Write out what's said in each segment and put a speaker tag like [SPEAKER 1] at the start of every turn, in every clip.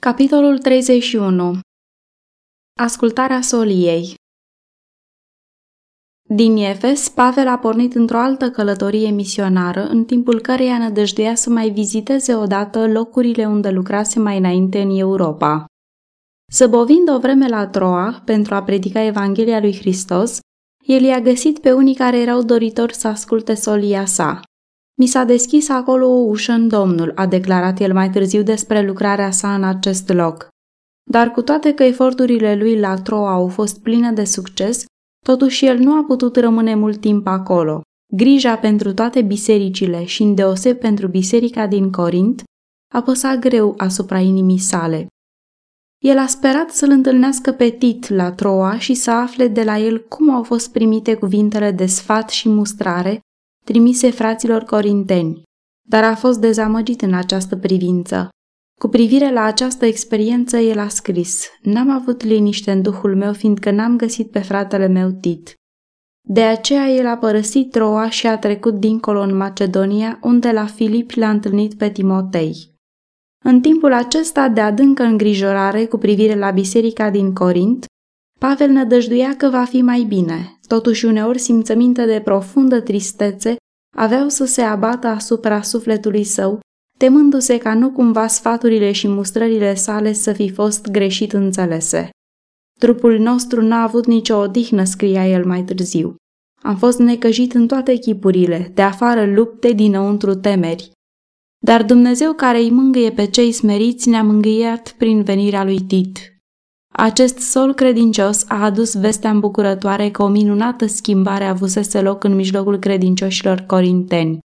[SPEAKER 1] Capitolul 31 Ascultarea soliei Din Efes, Pavel a pornit într-o altă călătorie misionară, în timpul căreia nădăjduia să mai viziteze odată locurile unde lucrase mai înainte în Europa. Săbovind o vreme la Troa pentru a predica Evanghelia lui Hristos, el i-a găsit pe unii care erau doritori să asculte solia sa. Mi s-a deschis acolo o ușă în Domnul, a declarat el mai târziu despre lucrarea sa în acest loc. Dar cu toate că eforturile lui la Troa au fost pline de succes, totuși el nu a putut rămâne mult timp acolo. Grija pentru toate bisericile și îndeoseb pentru biserica din Corint apăsa greu asupra inimii sale. El a sperat să-l întâlnească pe Tit la Troa și să afle de la el cum au fost primite cuvintele de sfat și mustrare trimise fraților corinteni, dar a fost dezamăgit în această privință. Cu privire la această experiență, el a scris, N-am avut liniște în duhul meu, fiindcă n-am găsit pe fratele meu Tit. De aceea el a părăsit Troa și a trecut dincolo în Macedonia, unde la Filip l-a întâlnit pe Timotei. În timpul acesta de adâncă îngrijorare cu privire la biserica din Corint, Pavel nădăjduia că va fi mai bine, totuși uneori simțăminte de profundă tristețe aveau să se abată asupra sufletului său, temându-se ca nu cumva sfaturile și mustrările sale să fi fost greșit înțelese. Trupul nostru n-a avut nicio odihnă, scria el mai târziu. Am fost necăjit în toate chipurile, de afară lupte, dinăuntru temeri. Dar Dumnezeu care îi mângâie pe cei smeriți ne-a mângâiat prin venirea lui Tit. Acest sol credincios a adus vestea îmbucurătoare că o minunată schimbare avusese loc în mijlocul credincioșilor corinteni.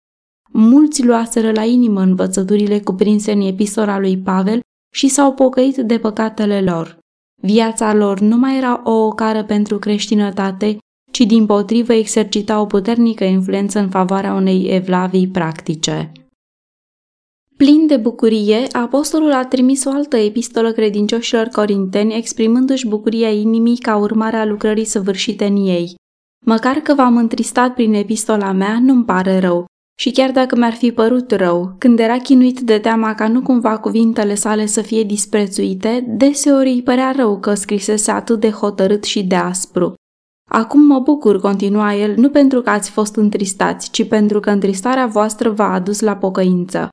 [SPEAKER 1] Mulți luaseră la inimă învățăturile cuprinse în epistola lui Pavel și s-au pocăit de păcatele lor. Viața lor nu mai era o ocară pentru creștinătate, ci din potrivă exercita o puternică influență în favoarea unei evlavii practice. Plin de bucurie, apostolul a trimis o altă epistolă credincioșilor corinteni, exprimându-și bucuria inimii ca urmare a lucrării săvârșite în ei. Măcar că v-am întristat prin epistola mea, nu-mi pare rău. Și chiar dacă mi-ar fi părut rău, când era chinuit de teama ca nu cumva cuvintele sale să fie disprețuite, deseori îi părea rău că scrisese atât de hotărât și de aspru. Acum mă bucur, continua el, nu pentru că ați fost întristați, ci pentru că întristarea voastră v-a adus la pocăință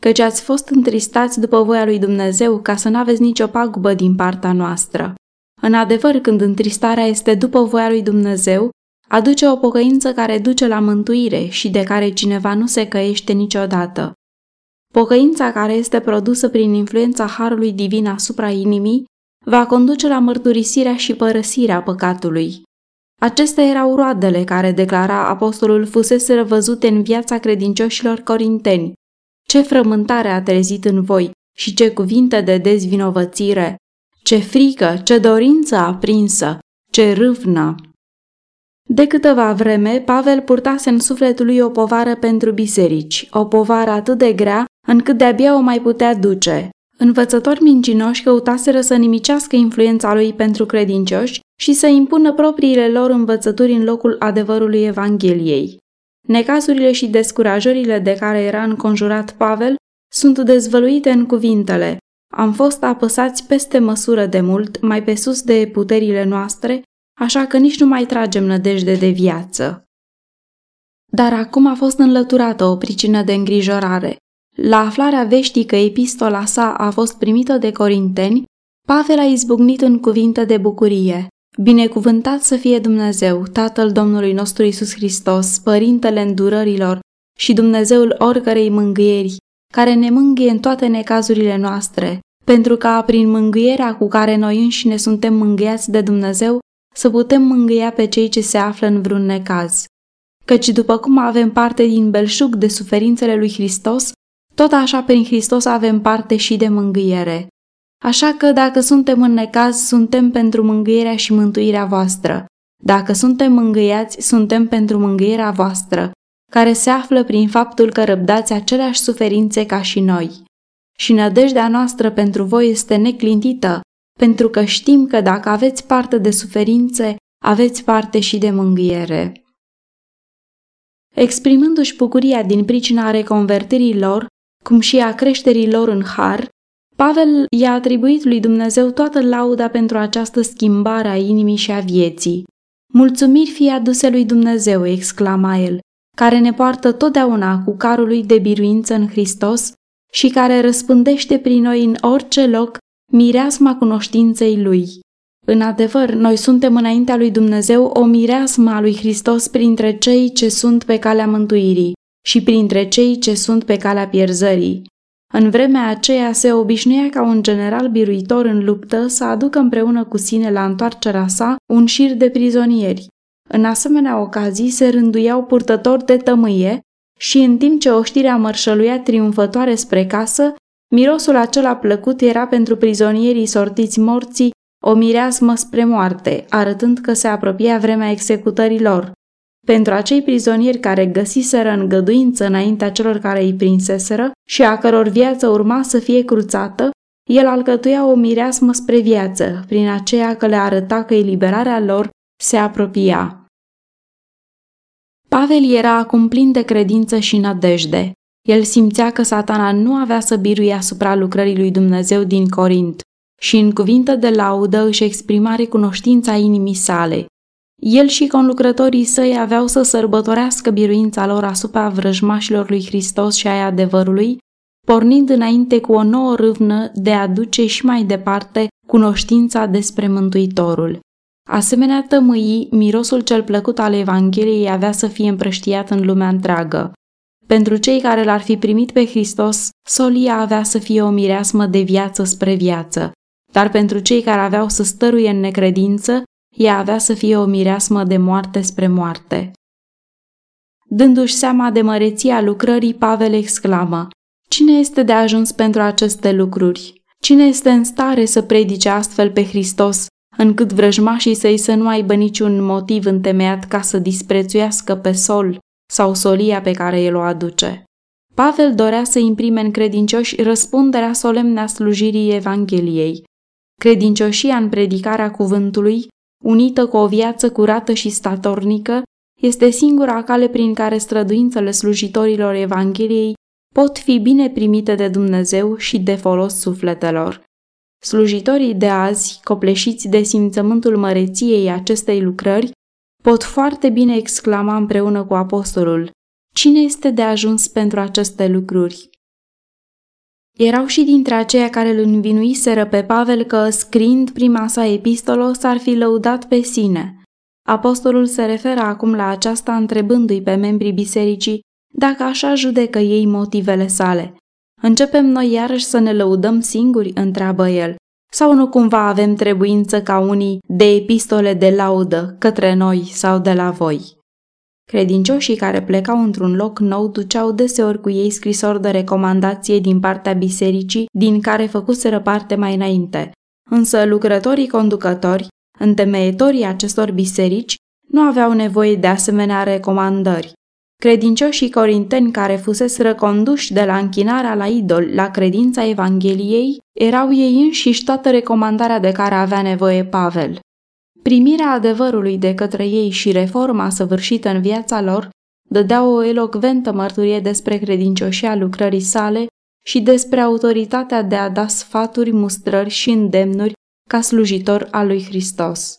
[SPEAKER 1] căci ați fost întristați după voia lui Dumnezeu ca să nu aveți nicio pagubă din partea noastră. În adevăr, când întristarea este după voia lui Dumnezeu, aduce o pocăință care duce la mântuire și de care cineva nu se căiește niciodată. Pocăința care este produsă prin influența Harului Divin asupra inimii va conduce la mărturisirea și părăsirea păcatului. Acestea erau roadele care, declara apostolul, fusese văzute în viața credincioșilor corinteni, ce frământare a trezit în voi și ce cuvinte de dezvinovățire, ce frică, ce dorință aprinsă, ce râvnă. De câteva vreme, Pavel purtase în sufletul lui o povară pentru biserici, o povară atât de grea încât de-abia o mai putea duce. Învățători mincinoși căutaseră să nimicească influența lui pentru credincioși și să impună propriile lor învățături în locul adevărului Evangheliei. Necazurile și descurajările de care era înconjurat Pavel sunt dezvăluite în cuvintele Am fost apăsați peste măsură de mult, mai pe sus de puterile noastre, așa că nici nu mai tragem nădejde de viață. Dar acum a fost înlăturată o pricină de îngrijorare. La aflarea veștii că epistola sa a fost primită de corinteni, Pavel a izbucnit în cuvinte de bucurie. Binecuvântat să fie Dumnezeu, Tatăl Domnului nostru Isus Hristos, Părintele îndurărilor și Dumnezeul oricărei mângâieri, care ne mângâie în toate necazurile noastre, pentru ca prin mângâierea cu care noi înșine suntem mângâiați de Dumnezeu, să putem mângâia pe cei ce se află în vreun necaz. Căci după cum avem parte din belșug de suferințele lui Hristos, tot așa prin Hristos avem parte și de mângâiere. Așa că dacă suntem în necaz, suntem pentru mângâierea și mântuirea voastră. Dacă suntem mângâiați, suntem pentru mângâierea voastră, care se află prin faptul că răbdați aceleași suferințe ca și noi. Și nădejdea noastră pentru voi este neclintită, pentru că știm că dacă aveți parte de suferințe, aveți parte și de mângâiere. Exprimându-și bucuria din pricina reconvertirii lor, cum și a creșterii lor în har, Pavel i-a atribuit lui Dumnezeu toată lauda pentru această schimbare a inimii și a vieții. Mulțumiri fie aduse lui Dumnezeu, exclama el, care ne poartă totdeauna cu carul lui de biruință în Hristos și care răspândește prin noi în orice loc mireasma cunoștinței lui. În adevăr, noi suntem înaintea lui Dumnezeu o mireasmă a lui Hristos printre cei ce sunt pe calea mântuirii și printre cei ce sunt pe calea pierzării. În vremea aceea se obișnuia ca un general biruitor în luptă să aducă împreună cu sine la întoarcerea sa un șir de prizonieri. În asemenea ocazii se rânduiau purtători de tămâie și în timp ce oștirea mărșăluia triumfătoare spre casă, mirosul acela plăcut era pentru prizonierii sortiți morții o mireasmă spre moarte, arătând că se apropia vremea executării lor. Pentru acei prizonieri care găsiseră îngăduință înaintea celor care îi prinseseră și a căror viață urma să fie cruțată, el alcătuia o mireasmă spre viață, prin aceea că le arăta că eliberarea lor se apropia. Pavel era acum plin de credință și nădejde. El simțea că satana nu avea să biruie asupra lucrării lui Dumnezeu din Corint și în cuvinte de laudă își exprima recunoștința inimii sale. El și conlucrătorii săi aveau să sărbătorească biruința lor asupra vrăjmașilor lui Hristos și ai adevărului, pornind înainte cu o nouă râvnă de a duce și mai departe cunoștința despre Mântuitorul. Asemenea tămâii, mirosul cel plăcut al Evangheliei avea să fie împrăștiat în lumea întreagă. Pentru cei care l-ar fi primit pe Hristos, solia avea să fie o mireasmă de viață spre viață, dar pentru cei care aveau să stăruie în necredință, ea avea să fie o mireasmă de moarte spre moarte. Dându-și seama de măreția lucrării, Pavel exclamă, Cine este de ajuns pentru aceste lucruri? Cine este în stare să predice astfel pe Hristos, încât vrăjmașii săi să nu aibă niciun motiv întemeiat ca să disprețuiască pe sol sau solia pe care el o aduce? Pavel dorea să imprime în credincioși răspunderea solemne a slujirii Evangheliei. Credincioșia în predicarea cuvântului unită cu o viață curată și statornică, este singura cale prin care străduințele slujitorilor Evangheliei pot fi bine primite de Dumnezeu și de folos sufletelor. Slujitorii de azi, copleșiți de simțământul măreției acestei lucrări, pot foarte bine exclama împreună cu apostolul, Cine este de ajuns pentru aceste lucruri? Erau și dintre aceia care îl învinuiseră pe Pavel că, scriind prima sa epistolă, s-ar fi lăudat pe sine. Apostolul se referă acum la aceasta întrebându-i pe membrii bisericii dacă așa judecă ei motivele sale. Începem noi iarăși să ne lăudăm singuri, întreabă el, sau nu cumva avem trebuință ca unii de epistole de laudă către noi sau de la voi? Credincioșii care plecau într-un loc nou duceau deseori cu ei scrisori de recomandație din partea bisericii din care făcuseră parte mai înainte. Însă lucrătorii conducători, întemeietorii acestor biserici, nu aveau nevoie de asemenea recomandări. Credincioșii corinteni care fuseseră conduși de la închinarea la idol la credința Evangheliei erau ei înșiși toată recomandarea de care avea nevoie Pavel. Primirea adevărului de către ei și reforma săvârșită în viața lor dădeau o elocventă mărturie despre credincioșia lucrării sale și despre autoritatea de a da sfaturi, mustrări și îndemnuri ca slujitor al lui Hristos.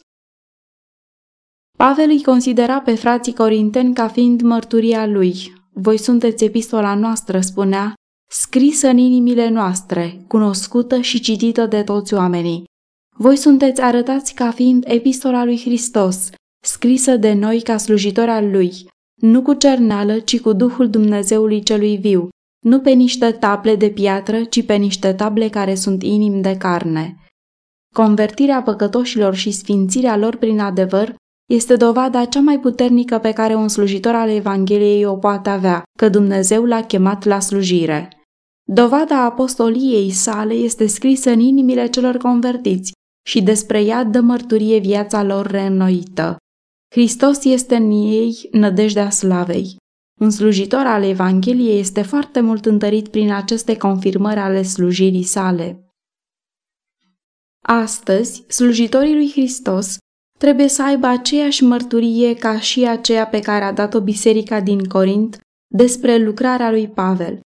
[SPEAKER 1] Pavel îi considera pe frații corinteni ca fiind mărturia lui. Voi sunteți epistola noastră, spunea, scrisă în inimile noastre, cunoscută și citită de toți oamenii. Voi sunteți arătați ca fiind epistola lui Hristos, scrisă de noi ca slujitori al lui, nu cu cerneală, ci cu Duhul Dumnezeului celui viu, nu pe niște table de piatră, ci pe niște table care sunt inimi de carne. Convertirea păcătoșilor și sfințirea lor prin adevăr este dovada cea mai puternică pe care un slujitor al Evangheliei o poate avea, că Dumnezeu l-a chemat la slujire. Dovada apostoliei sale este scrisă în inimile celor convertiți, și despre ea dă mărturie viața lor reînnoită. Hristos este în ei nădejdea slavei. Un slujitor al Evangheliei este foarte mult întărit prin aceste confirmări ale slujirii sale. Astăzi, slujitorii lui Hristos trebuie să aibă aceeași mărturie ca și aceea pe care a dat-o biserica din Corint despre lucrarea lui Pavel.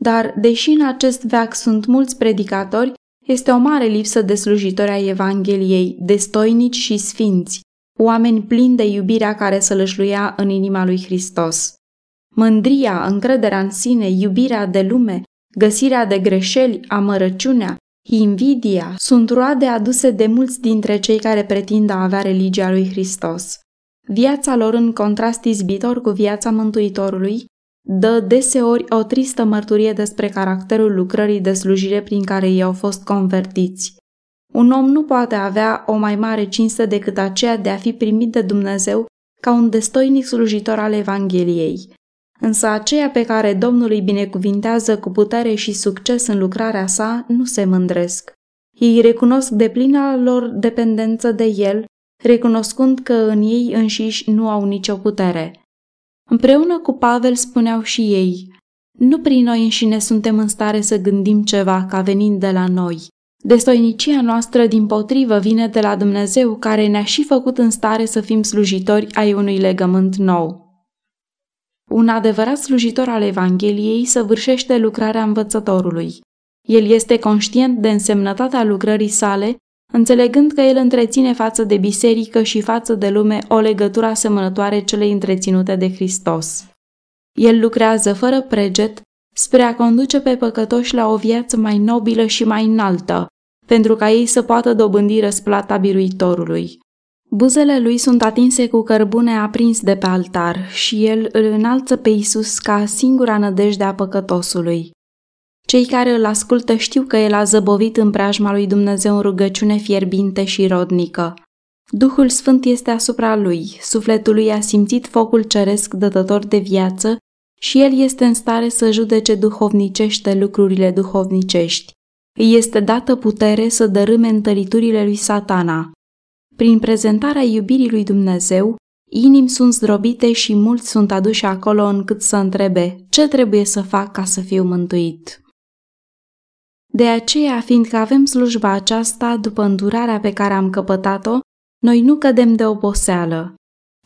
[SPEAKER 1] Dar, deși în acest veac sunt mulți predicatori, Este o mare lipsă de slujitori ai Evangheliei, destoinici și sfinți, oameni plini de iubirea care sălășluia în inima lui Hristos. Mândria, încrederea în sine, iubirea de lume, găsirea de greșeli, amărăciunea, invidia sunt roade aduse de mulți dintre cei care pretind a avea religia lui Hristos. Viața lor în contrast izbitor cu viața Mântuitorului dă deseori o tristă mărturie despre caracterul lucrării de slujire prin care ei au fost convertiți. Un om nu poate avea o mai mare cinste decât aceea de a fi primit de Dumnezeu ca un destoinic slujitor al Evangheliei. Însă aceia pe care Domnul îi binecuvintează cu putere și succes în lucrarea sa nu se mândresc. Ei recunosc de plina lor dependență de el, recunoscând că în ei înșiși nu au nicio putere. Împreună cu Pavel spuneau și ei, nu prin noi înșine suntem în stare să gândim ceva ca venind de la noi. Destoinicia noastră, din potrivă, vine de la Dumnezeu, care ne-a și făcut în stare să fim slujitori ai unui legământ nou. Un adevărat slujitor al Evangheliei săvârșește lucrarea învățătorului. El este conștient de însemnătatea lucrării sale, înțelegând că el întreține față de biserică și față de lume o legătură asemănătoare celei întreținute de Hristos. El lucrează fără preget spre a conduce pe păcătoși la o viață mai nobilă și mai înaltă, pentru ca ei să poată dobândi răsplata biruitorului. Buzele lui sunt atinse cu cărbune aprins de pe altar și el îl înalță pe Isus ca singura nădejde a păcătosului. Cei care îl ascultă știu că el a zăbovit în preajma lui Dumnezeu în rugăciune fierbinte și rodnică. Duhul Sfânt este asupra lui, sufletul lui a simțit focul ceresc dătător de viață și el este în stare să judece duhovnicește lucrurile duhovnicești. Îi este dată putere să dărâme întăriturile lui satana. Prin prezentarea iubirii lui Dumnezeu, inimi sunt zdrobite și mulți sunt aduși acolo încât să întrebe ce trebuie să fac ca să fiu mântuit. De aceea, fiindcă avem slujba aceasta după îndurarea pe care am căpătat-o, noi nu cădem de oboseală.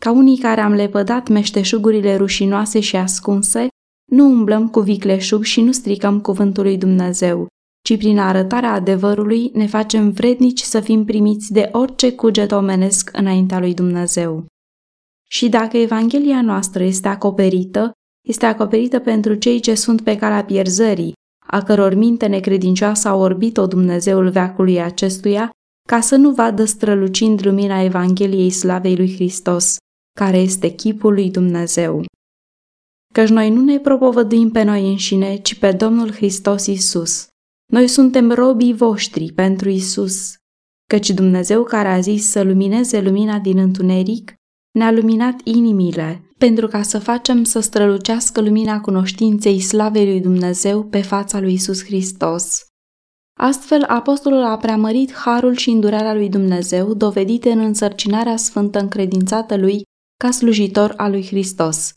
[SPEAKER 1] Ca unii care am lepădat meșteșugurile rușinoase și ascunse, nu umblăm cu vicleșug și nu stricăm cuvântul lui Dumnezeu, ci prin arătarea adevărului ne facem vrednici să fim primiți de orice cuget omenesc înaintea lui Dumnezeu. Și dacă Evanghelia noastră este acoperită, este acoperită pentru cei ce sunt pe calea pierzării, a căror minte necredincioasă a orbit-o Dumnezeul veacului acestuia, ca să nu vadă strălucind lumina Evangheliei slavei lui Hristos, care este chipul lui Dumnezeu. Căci noi nu ne propovăduim pe noi înșine, ci pe Domnul Hristos Isus. Noi suntem robii voștri pentru Isus, căci Dumnezeu care a zis să lumineze lumina din întuneric, ne-a luminat inimile, pentru ca să facem să strălucească lumina cunoștinței slavei lui Dumnezeu pe fața lui Isus Hristos. Astfel, apostolul a preamărit harul și îndurarea lui Dumnezeu, dovedite în însărcinarea sfântă încredințată lui ca slujitor al lui Hristos.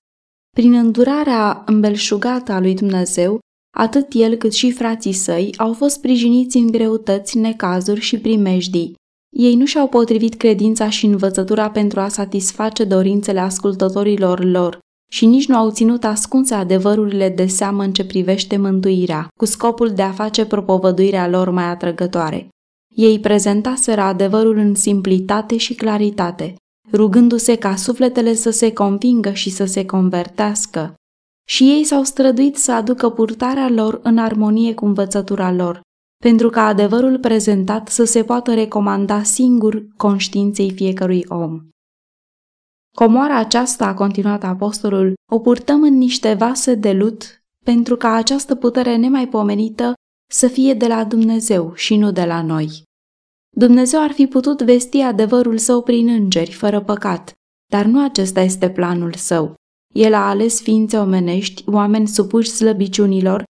[SPEAKER 1] Prin îndurarea îmbelșugată a lui Dumnezeu, atât el cât și frații săi au fost sprijiniți în greutăți, necazuri și primejdii, ei nu și-au potrivit credința și învățătura pentru a satisface dorințele ascultătorilor lor și nici nu au ținut ascunse adevărurile de seamă în ce privește mântuirea, cu scopul de a face propovăduirea lor mai atrăgătoare. Ei prezentaseră adevărul în simplitate și claritate, rugându-se ca sufletele să se convingă și să se convertească. Și ei s-au străduit să aducă purtarea lor în armonie cu învățătura lor, pentru ca adevărul prezentat să se poată recomanda singur conștiinței fiecărui om. Comoara aceasta, a continuat apostolul, o purtăm în niște vase de lut pentru ca această putere nemaipomenită să fie de la Dumnezeu și nu de la noi. Dumnezeu ar fi putut vesti adevărul său prin îngeri, fără păcat, dar nu acesta este planul său. El a ales ființe omenești, oameni supuși slăbiciunilor,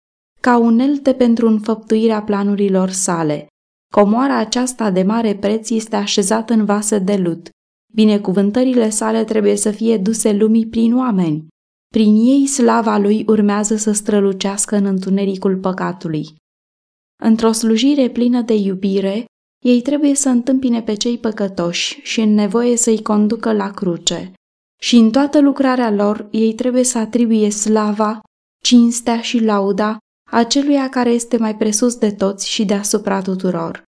[SPEAKER 1] ca unelte pentru înfăptuirea planurilor sale. Comoara aceasta de mare preț este așezată în vase de lut. Binecuvântările sale trebuie să fie duse lumii prin oameni. Prin ei slava lui urmează să strălucească în întunericul păcatului. Într-o slujire plină de iubire, ei trebuie să întâmpine pe cei păcătoși și în nevoie să-i conducă la cruce. Și în toată lucrarea lor, ei trebuie să atribuie slava, cinstea și lauda aceluia care este mai presus de toți și deasupra tuturor.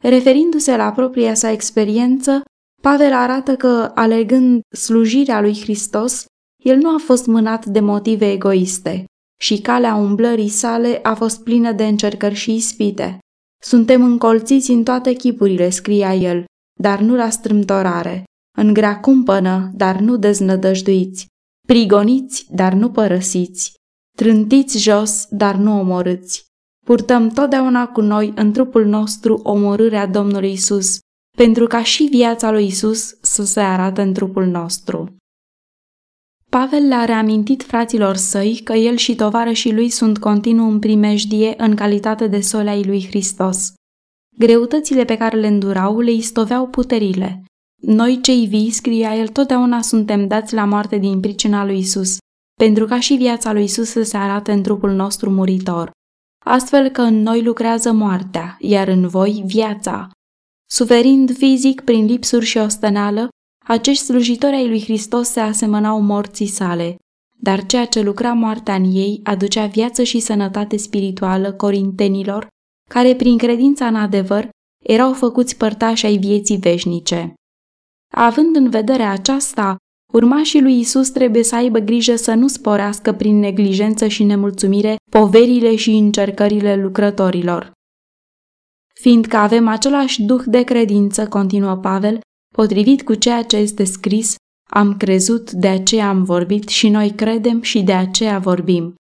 [SPEAKER 1] Referindu-se la propria sa experiență, Pavel arată că, alegând slujirea lui Hristos, el nu a fost mânat de motive egoiste și calea umblării sale a fost plină de încercări și ispite. Suntem încolțiți în toate chipurile, scria el, dar nu la strâmtorare, în grea cumpănă, dar nu deznădăjduiți, prigoniți, dar nu părăsiți, trântiți jos, dar nu omorâți. Purtăm totdeauna cu noi în trupul nostru omorârea Domnului Isus, pentru ca și viața lui Isus să se arate în trupul nostru. Pavel le-a reamintit fraților săi că el și tovarășii lui sunt continuu în primejdie în calitate de sole ai lui Hristos. Greutățile pe care le îndurau le istoveau puterile. Noi cei vii, scria el, totdeauna suntem dați la moarte din pricina lui Isus, pentru ca și viața lui Isus să se arate în trupul nostru muritor. Astfel că în noi lucrează moartea, iar în voi viața. Suferind fizic prin lipsuri și osteneală, acești slujitori ai lui Hristos se asemănau morții sale, dar ceea ce lucra moartea în ei aducea viață și sănătate spirituală corintenilor, care prin credința în adevăr erau făcuți părtași ai vieții veșnice. Având în vedere aceasta, urmașii lui Isus trebuie să aibă grijă să nu sporească prin neglijență și nemulțumire poverile și încercările lucrătorilor. Fiindcă avem același duh de credință, continuă Pavel, Potrivit cu ceea ce este scris, am crezut, de aceea am vorbit și noi credem și de aceea vorbim.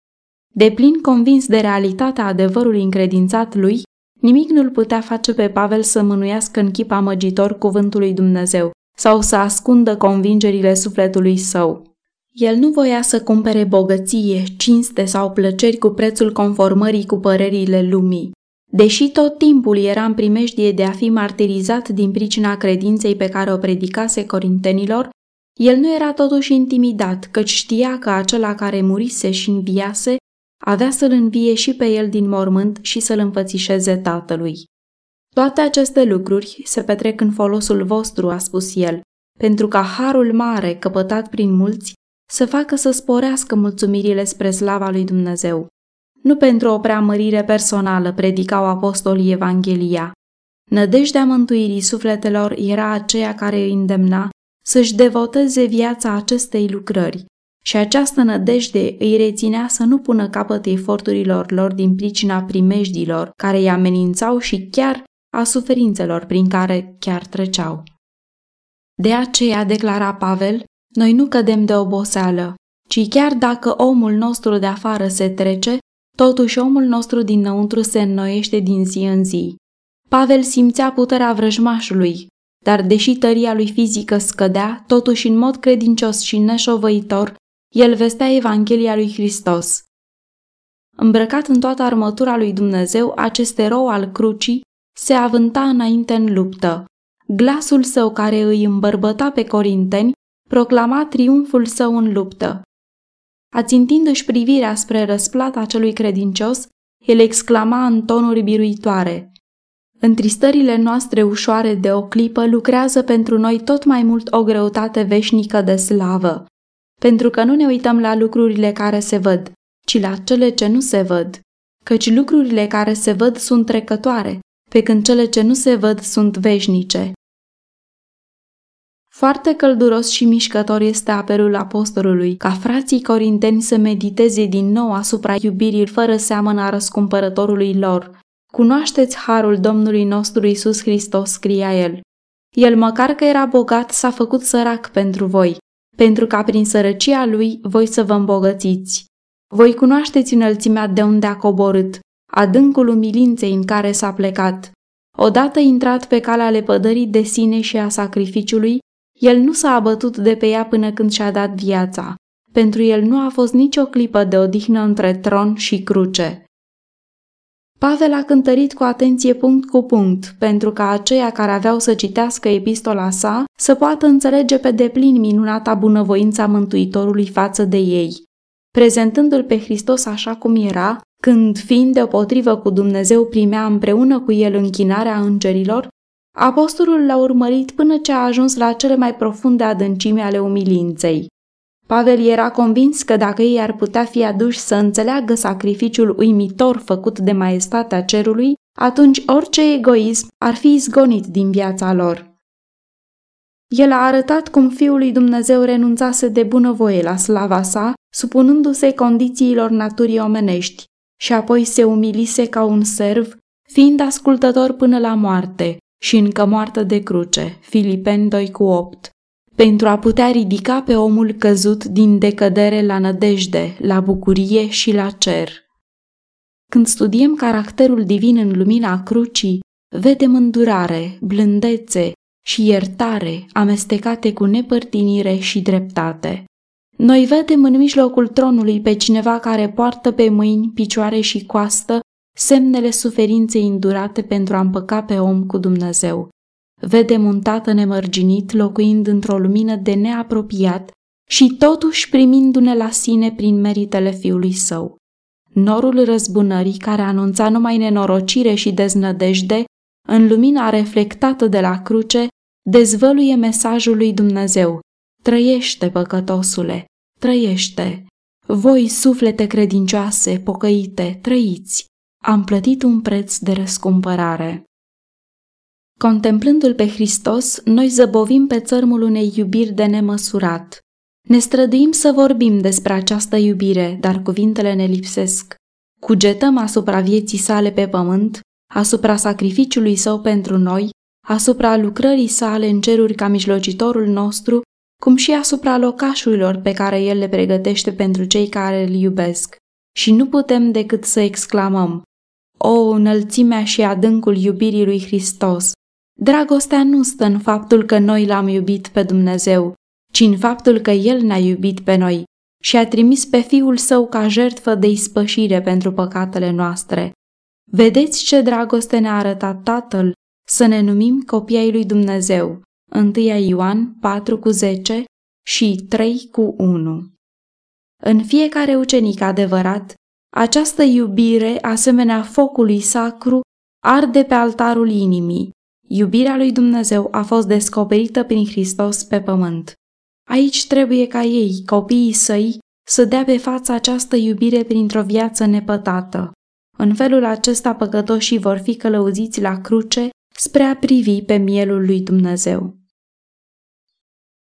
[SPEAKER 1] De plin convins de realitatea adevărului încredințat lui, nimic nu-l putea face pe Pavel să mânuiască în chip amăgitor cuvântului Dumnezeu sau să ascundă convingerile sufletului său. El nu voia să cumpere bogăție, cinste sau plăceri cu prețul conformării cu părerile lumii. Deși tot timpul era în primejdie de a fi martirizat din pricina credinței pe care o predicase corintenilor, el nu era totuși intimidat, căci știa că acela care murise și înviase avea să-l învie și pe el din mormânt și să-l înfățișeze tatălui. Toate aceste lucruri se petrec în folosul vostru, a spus el, pentru ca harul mare căpătat prin mulți să facă să sporească mulțumirile spre slava lui Dumnezeu. Nu pentru o preamărire personală predicau apostolii Evanghelia. Nădejdea mântuirii sufletelor era aceea care îi îndemna să-și devoteze viața acestei lucrări și această nădejde îi reținea să nu pună capăt eforturilor lor din pricina primejdilor care îi amenințau și chiar a suferințelor prin care chiar treceau. De aceea, declara Pavel, noi nu cădem de oboseală, ci chiar dacă omul nostru de afară se trece, Totuși omul nostru dinăuntru se înnoiește din zi în zi. Pavel simțea puterea vrăjmașului, dar deși tăria lui fizică scădea, totuși în mod credincios și neșovăitor, el vestea Evanghelia lui Hristos. Îmbrăcat în toată armătura lui Dumnezeu, acest erou al crucii se avânta înainte în luptă. Glasul său care îi îmbărbăta pe corinteni proclama triumful său în luptă. Ațintindu-și privirea spre răsplata celui credincios, el exclama în tonuri biruitoare. Întristările noastre ușoare de o clipă lucrează pentru noi tot mai mult o greutate veșnică de slavă, pentru că nu ne uităm la lucrurile care se văd, ci la cele ce nu se văd, căci lucrurile care se văd sunt trecătoare, pe când cele ce nu se văd sunt veșnice. Foarte călduros și mișcător este apelul apostolului ca frații corinteni să mediteze din nou asupra iubirii fără seamănă a răscumpărătorului lor. Cunoașteți harul Domnului nostru Isus Hristos, scria el. El măcar că era bogat s-a făcut sărac pentru voi, pentru ca prin sărăcia lui voi să vă îmbogățiți. Voi cunoașteți înălțimea de unde a coborât, adâncul umilinței în care s-a plecat. Odată intrat pe calea lepădării de sine și a sacrificiului, el nu s-a abătut de pe ea până când și-a dat viața. Pentru el nu a fost nicio clipă de odihnă între tron și cruce. Pavel a cântărit cu atenție punct cu punct, pentru ca aceia care aveau să citească epistola sa să poată înțelege pe deplin minunata bunăvoința Mântuitorului față de ei. Prezentându-l pe Hristos așa cum era, când, fiind deopotrivă cu Dumnezeu, primea împreună cu el închinarea îngerilor, Apostolul l-a urmărit până ce a ajuns la cele mai profunde adâncimi ale umilinței. Pavel era convins că dacă ei ar putea fi aduși să înțeleagă sacrificiul uimitor făcut de maestatea cerului, atunci orice egoism ar fi izgonit din viața lor. El a arătat cum Fiul lui Dumnezeu renunțase de bunăvoie la slava sa, supunându-se condițiilor naturii omenești, și apoi se umilise ca un serv, fiind ascultător până la moarte și încă moartă de cruce. Filipeni 2 cu 8 pentru a putea ridica pe omul căzut din decădere la nădejde, la bucurie și la cer. Când studiem caracterul divin în lumina crucii, vedem îndurare, blândețe și iertare amestecate cu nepărtinire și dreptate. Noi vedem în mijlocul tronului pe cineva care poartă pe mâini, picioare și coastă semnele suferinței îndurate pentru a împăca pe om cu Dumnezeu. Vedem un tată nemărginit locuind într-o lumină de neapropiat și totuși primindu-ne la sine prin meritele fiului său. Norul răzbunării care anunța numai nenorocire și deznădejde, în lumina reflectată de la cruce, dezvăluie mesajul lui Dumnezeu. Trăiește, păcătosule, trăiește! Voi, suflete credincioase, pocăite, trăiți! Am plătit un preț de răscumpărare. Contemplându-L pe Hristos, noi zăbovim pe țărmul unei iubiri de nemăsurat. Ne străduim să vorbim despre această iubire, dar cuvintele ne lipsesc. Cugetăm asupra vieții sale pe pământ, asupra sacrificiului său pentru noi, asupra lucrării sale în ceruri ca mijlocitorul nostru, cum și asupra locașurilor pe care el le pregătește pentru cei care îl iubesc. Și nu putem decât să exclamăm, O, înălțimea și adâncul iubirii lui Hristos! Dragostea nu stă în faptul că noi l-am iubit pe Dumnezeu, ci în faptul că El ne-a iubit pe noi și a trimis pe Fiul Său ca jertfă de ispășire pentru păcatele noastre. Vedeți ce dragoste ne-a arătat Tatăl să ne numim copii ai lui Dumnezeu. 1 Ioan 4 cu 10 și 3 cu 1. În fiecare ucenic adevărat, această iubire, asemenea focului sacru, arde pe altarul inimii, Iubirea lui Dumnezeu a fost descoperită prin Hristos pe pământ. Aici trebuie ca ei, copiii săi, să dea pe față această iubire printr-o viață nepătată. În felul acesta păcătoșii vor fi călăuziți la cruce spre a privi pe mielul lui Dumnezeu.